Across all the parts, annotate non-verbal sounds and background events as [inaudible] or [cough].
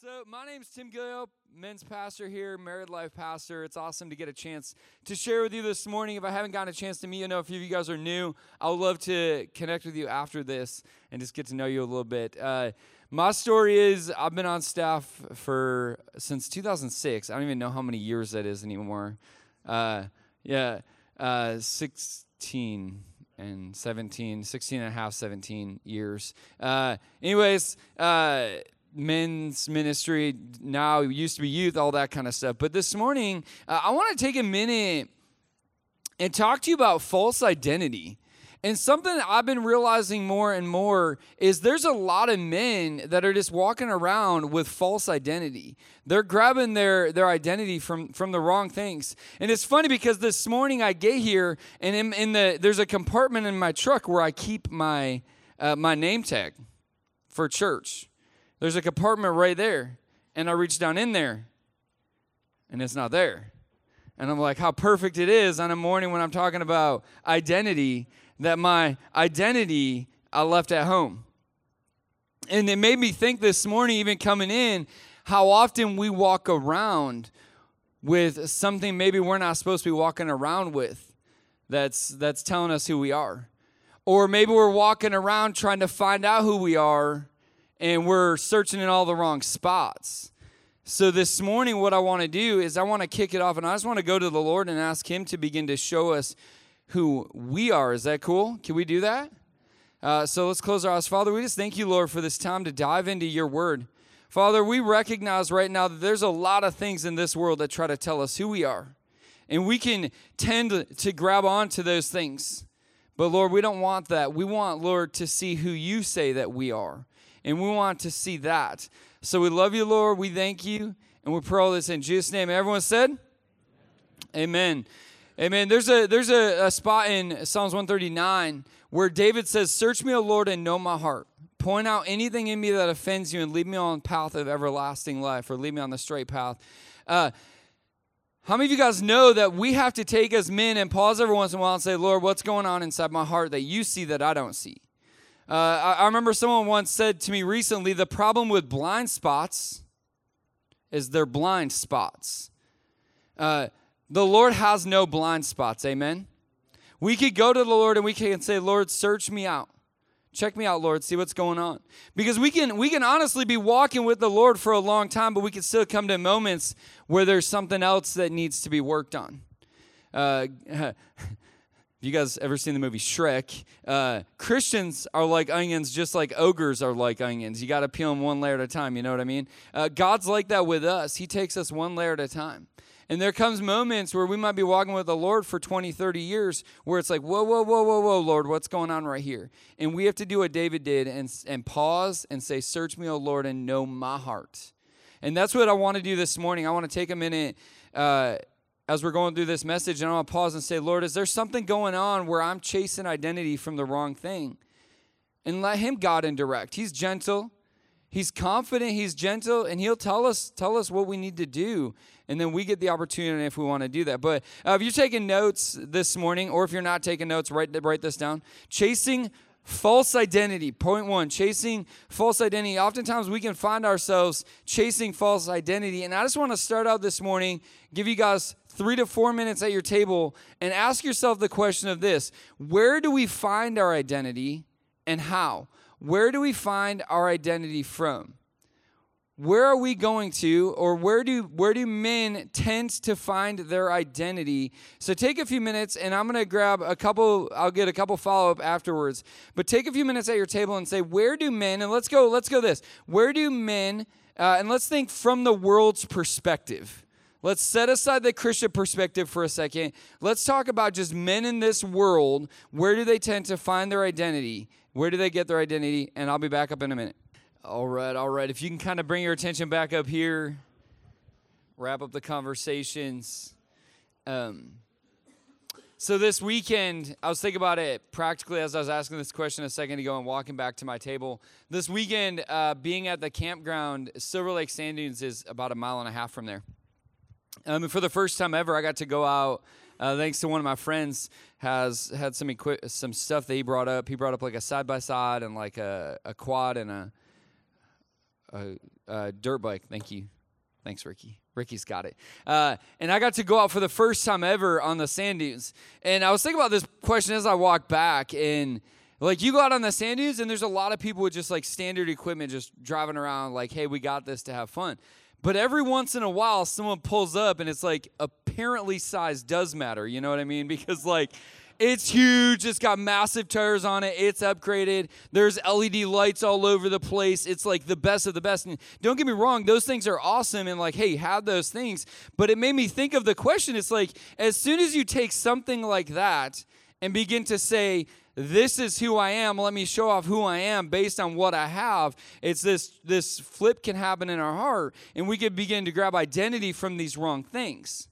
so my name's Tim Gilleo, men's pastor here, married life pastor. It's awesome to get a chance to share with you this morning. If I haven't gotten a chance to meet you, know a few of you guys are new. I would love to connect with you after this and just get to know you a little bit. Uh, my story is I've been on staff for since 2006. I don't even know how many years that is anymore. Uh, yeah, uh, 16 and 17, 16 and a half, 17 years. Uh, anyways, uh, men's ministry now used to be youth all that kind of stuff but this morning uh, i want to take a minute and talk to you about false identity and something that I've been realizing more and more is there's a lot of men that are just walking around with false identity. They're grabbing their, their identity from, from the wrong things. And it's funny because this morning I get here and in, in the there's a compartment in my truck where I keep my uh, my name tag for church. There's a compartment right there. And I reach down in there and it's not there. And I'm like, how perfect it is on a morning when I'm talking about identity that my identity I left at home. And it made me think this morning, even coming in, how often we walk around with something maybe we're not supposed to be walking around with that's that's telling us who we are. Or maybe we're walking around trying to find out who we are and we're searching in all the wrong spots. So, this morning, what I want to do is I want to kick it off and I just want to go to the Lord and ask Him to begin to show us who we are. Is that cool? Can we do that? Uh, so, let's close our eyes. Father, we just thank you, Lord, for this time to dive into your word. Father, we recognize right now that there's a lot of things in this world that try to tell us who we are. And we can tend to grab onto those things. But Lord, we don't want that. We want, Lord, to see who you say that we are and we want to see that. So we love you, Lord. We thank you, and we pray all this in Jesus' name. Everyone said, Amen. Amen. There's a there's a, a spot in Psalms 139 where David says, "Search me, O Lord, and know my heart. Point out anything in me that offends you, and lead me on the path of everlasting life, or lead me on the straight path." Uh, how many of you guys know that we have to take as men and pause every once in a while and say, Lord, what's going on inside my heart that you see that I don't see? Uh, I, I remember someone once said to me recently the problem with blind spots is they're blind spots. Uh, the Lord has no blind spots. Amen. We could go to the Lord and we can say, Lord, search me out. Check me out, Lord. See what's going on. Because we can we can honestly be walking with the Lord for a long time, but we can still come to moments where there's something else that needs to be worked on. Uh, [laughs] you guys ever seen the movie Shrek? Uh, Christians are like onions, just like ogres are like onions. You got to peel them one layer at a time. You know what I mean? Uh, God's like that with us. He takes us one layer at a time. And there comes moments where we might be walking with the Lord for 20, 30 years where it's like, whoa, whoa, whoa, whoa, whoa, Lord, what's going on right here? And we have to do what David did and, and pause and say, Search me, O Lord, and know my heart. And that's what I want to do this morning. I want to take a minute. Uh, as we're going through this message, and I want to pause and say, Lord, is there something going on where I'm chasing identity from the wrong thing? And let Him guide and direct. He's gentle, He's confident, He's gentle, and He'll tell us tell us what we need to do, and then we get the opportunity if we want to do that. But uh, if you're taking notes this morning, or if you're not taking notes, write write this down. Chasing false identity. Point one, chasing false identity. Oftentimes we can find ourselves chasing false identity. And I just want to start out this morning, give you guys three to four minutes at your table and ask yourself the question of this Where do we find our identity and how? Where do we find our identity from? Where are we going to, or where do where do men tend to find their identity? So take a few minutes, and I'm going to grab a couple. I'll get a couple follow up afterwards. But take a few minutes at your table and say, where do men? And let's go. Let's go this. Where do men? Uh, and let's think from the world's perspective. Let's set aside the Christian perspective for a second. Let's talk about just men in this world. Where do they tend to find their identity? Where do they get their identity? And I'll be back up in a minute. All right, all right. If you can kind of bring your attention back up here, wrap up the conversations. Um, so this weekend, I was thinking about it practically as I was asking this question a second ago and walking back to my table. This weekend, uh, being at the campground, Silver Lake Sand Dunes is about a mile and a half from there. Um, for the first time ever, I got to go out. Uh, thanks to one of my friends, has had some equi- some stuff that he brought up. He brought up like a side by side and like a, a quad and a a, a dirt bike. Thank you. Thanks, Ricky. Ricky's got it. Uh, and I got to go out for the first time ever on the sand dunes. And I was thinking about this question as I walked back. And like you go out on the sand dunes, and there's a lot of people with just like standard equipment just driving around, like, hey, we got this to have fun. But every once in a while, someone pulls up, and it's like apparently size does matter. You know what I mean? [laughs] Because like it's huge. It's got massive tires on it. It's upgraded. There's LED lights all over the place. It's like the best of the best. And don't get me wrong, those things are awesome and like, hey, have those things. But it made me think of the question. It's like, as soon as you take something like that and begin to say, this is who I am. Let me show off who I am based on what I have. It's this this flip can happen in our heart, and we could begin to grab identity from these wrong things.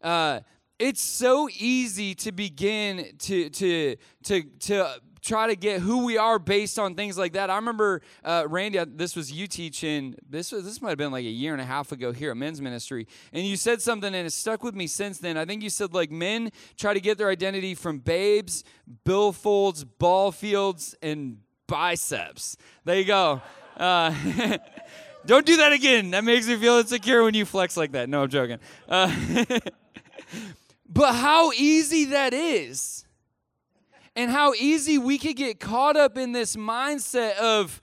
Uh, it's so easy to begin to to to to try to get who we are based on things like that. I remember uh, Randy. This was you teaching. This was this might have been like a year and a half ago here at Men's Ministry, and you said something and it stuck with me since then. I think you said like men try to get their identity from babes, billfolds, ball fields, and biceps. There you go. Uh, [laughs] don't do that again. That makes me feel insecure when you flex like that. No, I'm joking. Uh, [laughs] But how easy that is. And how easy we could get caught up in this mindset of,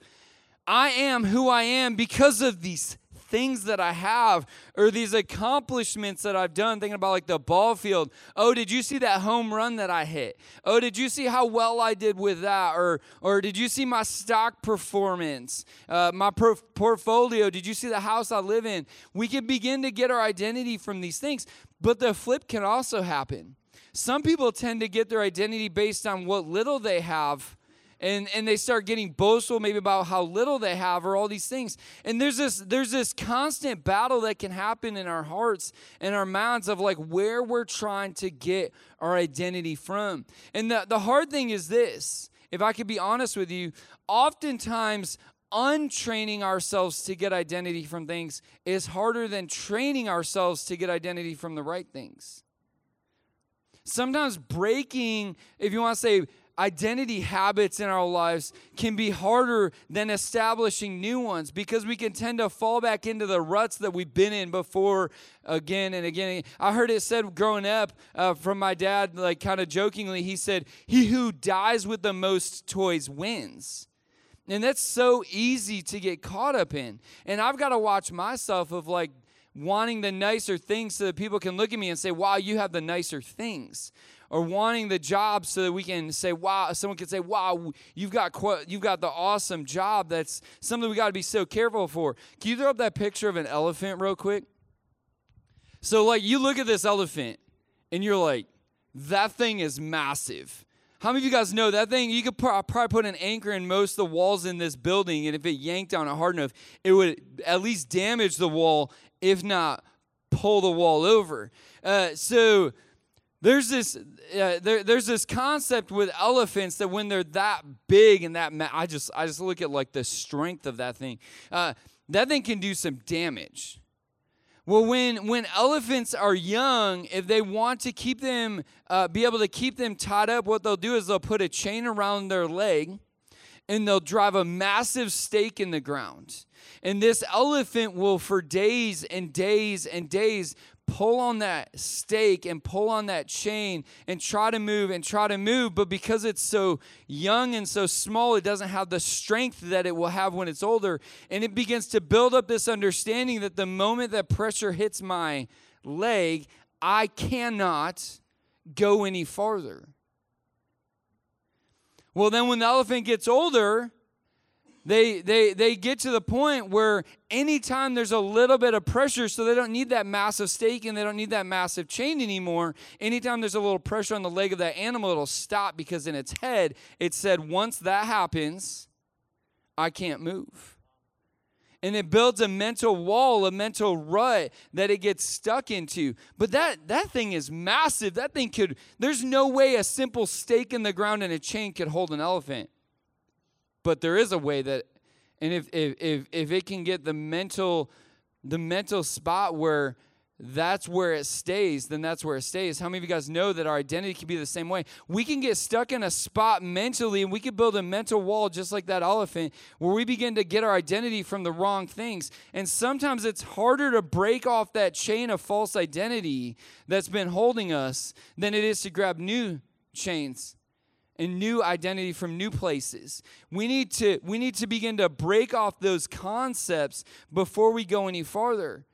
I am who I am because of these things that I have or these accomplishments that I've done, thinking about like the ball field. Oh, did you see that home run that I hit? Oh, did you see how well I did with that? Or, or did you see my stock performance, uh, my portfolio? Did you see the house I live in? We can begin to get our identity from these things, but the flip can also happen. Some people tend to get their identity based on what little they have and and they start getting boastful maybe about how little they have or all these things and there's this there's this constant battle that can happen in our hearts and our minds of like where we're trying to get our identity from and the, the hard thing is this if i could be honest with you oftentimes untraining ourselves to get identity from things is harder than training ourselves to get identity from the right things. Sometimes breaking, if you want to say, identity habits in our lives can be harder than establishing new ones because we can tend to fall back into the ruts that we've been in before again and again. I heard it said growing up uh, from my dad, like kind of jokingly, he said, He who dies with the most toys wins. And that's so easy to get caught up in. And I've got to watch myself of like wanting the nicer things so that people can look at me and say, wow, you have the nicer things. Or wanting the job so that we can say, wow, someone can say, wow, you've got you've got the awesome job. That's something we got to be so careful for. Can you throw up that picture of an elephant real quick? So, like, you look at this elephant and you're like, that thing is massive. How many of you guys know that thing? You could probably put an anchor in most of the walls in this building, and if it yanked on it hard enough, it would at least damage the wall, if not pull the wall over. Uh, so there's this uh, there, there's this concept with elephants that when they're that big and that ma- I just I just look at like the strength of that thing. Uh, that thing can do some damage. Well, when, when elephants are young, if they want to keep them, uh, be able to keep them tied up, what they'll do is they'll put a chain around their leg and they'll drive a massive stake in the ground. And this elephant will, for days and days and days, pull on that stake and pull on that chain and try to move and try to move. But because it's so young and so small, it doesn't have the strength that it will have when it's older. And it begins to build up this understanding that the moment that pressure hits my leg, I cannot go any farther. Well, then when the elephant gets older, they, they, they get to the point where anytime there's a little bit of pressure, so they don't need that massive stake and they don't need that massive chain anymore, anytime there's a little pressure on the leg of that animal, it'll stop because in its head, it said, once that happens, I can't move. And it builds a mental wall, a mental rut that it gets stuck into. But that, that thing is massive. That thing could, there's no way a simple stake in the ground and a chain could hold an elephant. But there is a way that, and if if if, if it can get the mental, the mental spot where that's where it stays, then that's where it stays. How many of you guys know that our identity can be the same way? We can get stuck in a spot mentally and we can build a mental wall just like that elephant where we begin to get our identity from the wrong things. And sometimes it's harder to break off that chain of false identity that's been holding us than it is to grab new chains and new identity from new places. We need to we need to begin to break off those concepts before we go any farther.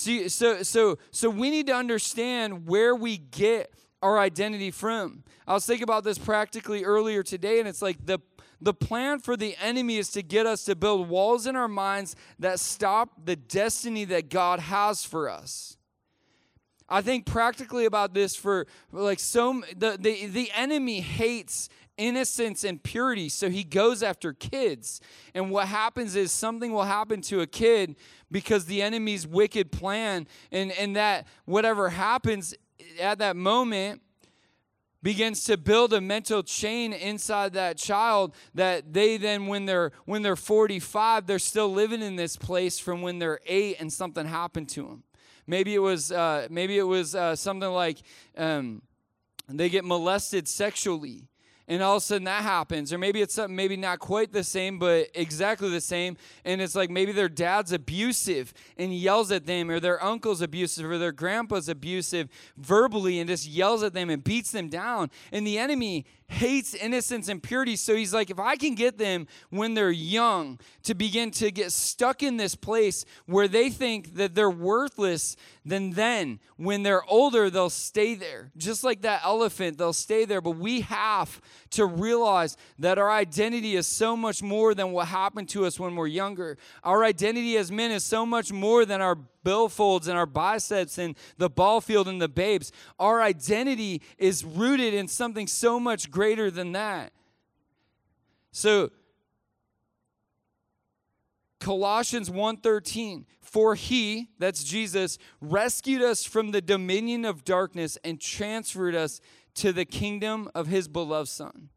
See, so so so we need to understand where we get our identity from. I was thinking about this practically earlier today, and it's like the the plan for the enemy is to get us to build walls in our minds that stop the destiny that God has for us. I think practically about this for like so the the, the enemy hates innocence and purity so he goes after kids. And what happens is something will happen to a kid because the enemy's wicked plan and and that whatever happens at that moment begins to build a mental chain inside that child that they then when they're when they're 45 they're still living in this place from when they're 8 and something happened to them Maybe it was uh, maybe it was uh, something like um, they get molested sexually and all of a sudden that happens. Or maybe it's something maybe not quite the same but exactly the same. And it's like maybe their dad's abusive and yells at them or their uncle's abusive or their grandpa's abusive verbally and just yells at them and beats them down. And the enemy hates innocence and purity. So he's like if i can get them when they're young to begin to get stuck in this place where they think that they're worthless then then when they're older they'll stay there. Just like that elephant they'll stay there. But we have to realize that our identity is so much more than what happened to us when we're younger. Our identity as men is so much more than our billfolds and our biceps and the ball field and the babes our identity is rooted in something so much greater than that so Colossians 1:13 For he that's Jesus rescued us from the dominion of darkness and transferred us to the kingdom of his beloved son.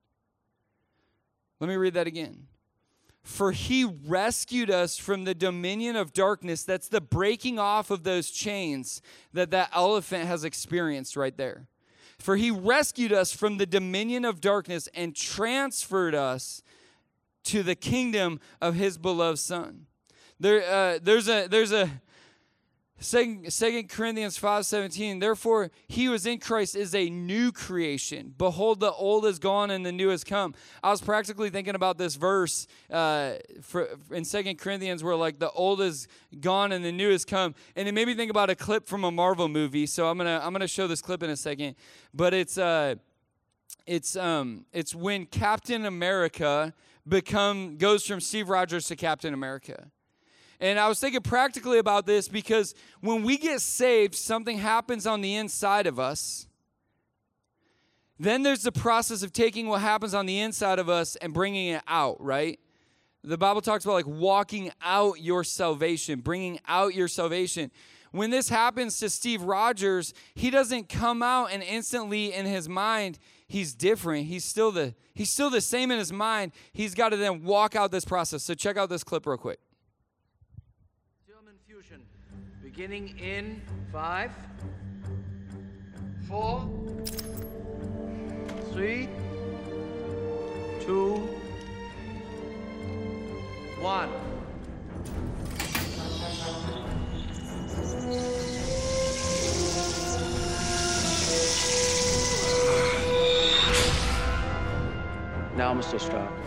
Let me read that again. For he rescued us from the dominion of darkness. That's the breaking off of those chains that that elephant has experienced right there. For he rescued us from the dominion of darkness and transferred us to the kingdom of his beloved son. There, uh, there's a there's a Second, Second Corinthians 5:17 Therefore he who is in Christ is a new creation. Behold the old is gone and the new has come. I was practically thinking about this verse uh, for, in Second Corinthians where like the old is gone and the new has come. And it made me think about a clip from a Marvel movie. So I'm gonna I'm gonna show this clip in a second. But it's uh it's um it's when Captain America become goes from Steve Rogers to Captain America. And I was thinking practically about this because when we get saved, something happens on the inside of us. Then there's the process of taking what happens on the inside of us and bringing it out, right? The Bible talks about like walking out your salvation, bringing out your salvation. When this happens to Steve Rogers, he doesn't come out and instantly in his mind he's different. He's still the he's still the same in his mind. He's got to then walk out this process. So check out this clip real quick. Beginning in five, four, three, two, one. Now, Mr. Stark.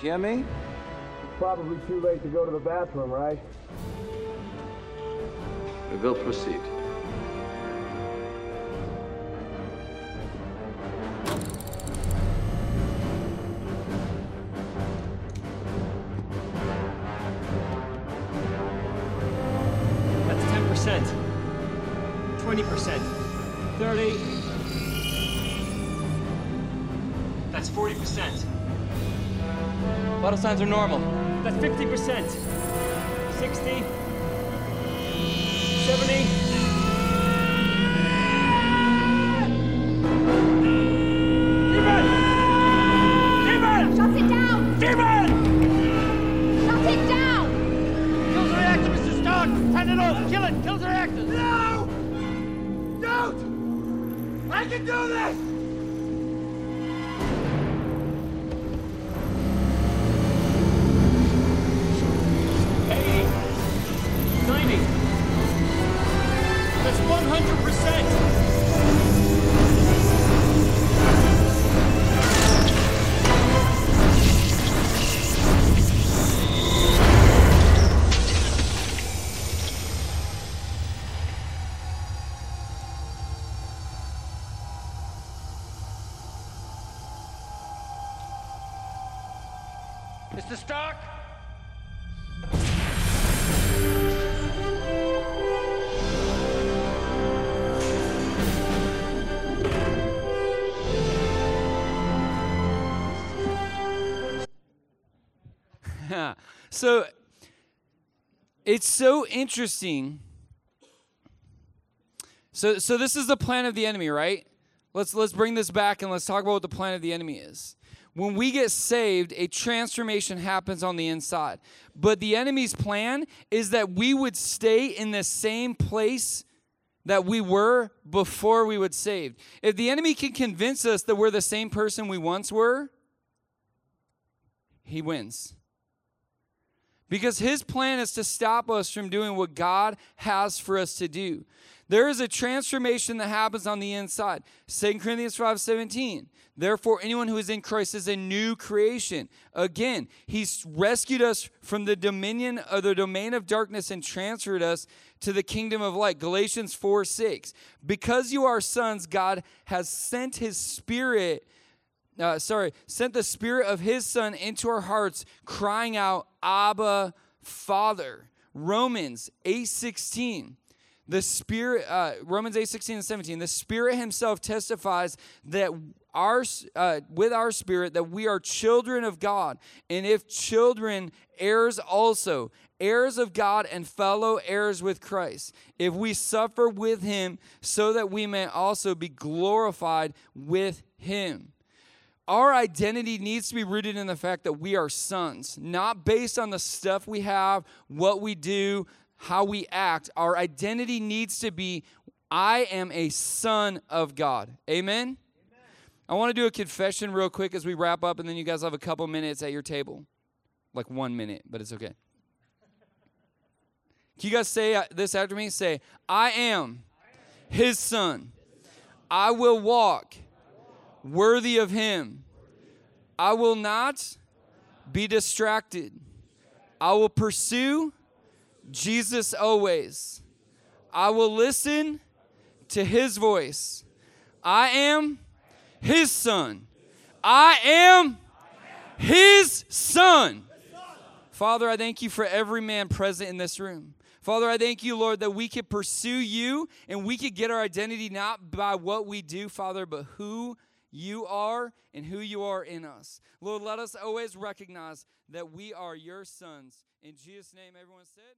Hear me? It's Probably too late to go to the bathroom, right? We will proceed. That's 10%, 20%, 30, That's 40%. Vital signs are normal. That's 50%. 60. 70. Shut it down! Demon! Mr. Stark! [laughs] so it's so interesting. So so this is the plan of the enemy, right? Let's let's bring this back and let's talk about what the plan of the enemy is. When we get saved, a transformation happens on the inside. But the enemy's plan is that we would stay in the same place that we were before we would saved. If the enemy can convince us that we're the same person we once were, he wins. Because his plan is to stop us from doing what God has for us to do. There is a transformation that happens on the inside. 2 Corinthians 5:17. Therefore, anyone who is in Christ is a new creation. Again, he's rescued us from the dominion of the domain of darkness and transferred us to the kingdom of light. Galatians 4 6. Because you are sons, God has sent his spirit uh, sorry, sent the spirit of his son into our hearts, crying out, Abba, Father. Romans 8:16. The spirit, uh, Romans 8, 16 and 17, the spirit himself testifies that our, uh, with our spirit that we are children of God. And if children, heirs also, heirs of God and fellow heirs with Christ. If we suffer with him, so that we may also be glorified with him our identity needs to be rooted in the fact that we are sons, not based on the stuff we have, what we do, how we act. Our identity needs to be I am a son of God. Amen? Amen. I want to do a confession real quick as we wrap up, and then you guys have a couple minutes at your table. Like one minute, but it's okay. Can you guys say uh, this after me? Say, I am his son. I will walk worthy of him. I will not be distracted. I will pursue Jesus always. I will listen to his voice. I am his son. I am his son. Father, I thank you for every man present in this room. Father, I thank you, Lord, that we could pursue you and we could get our identity not by what we do, Father, but who you are and who you are in us. Lord, let us always recognize that we are your sons. In Jesus' name, everyone said.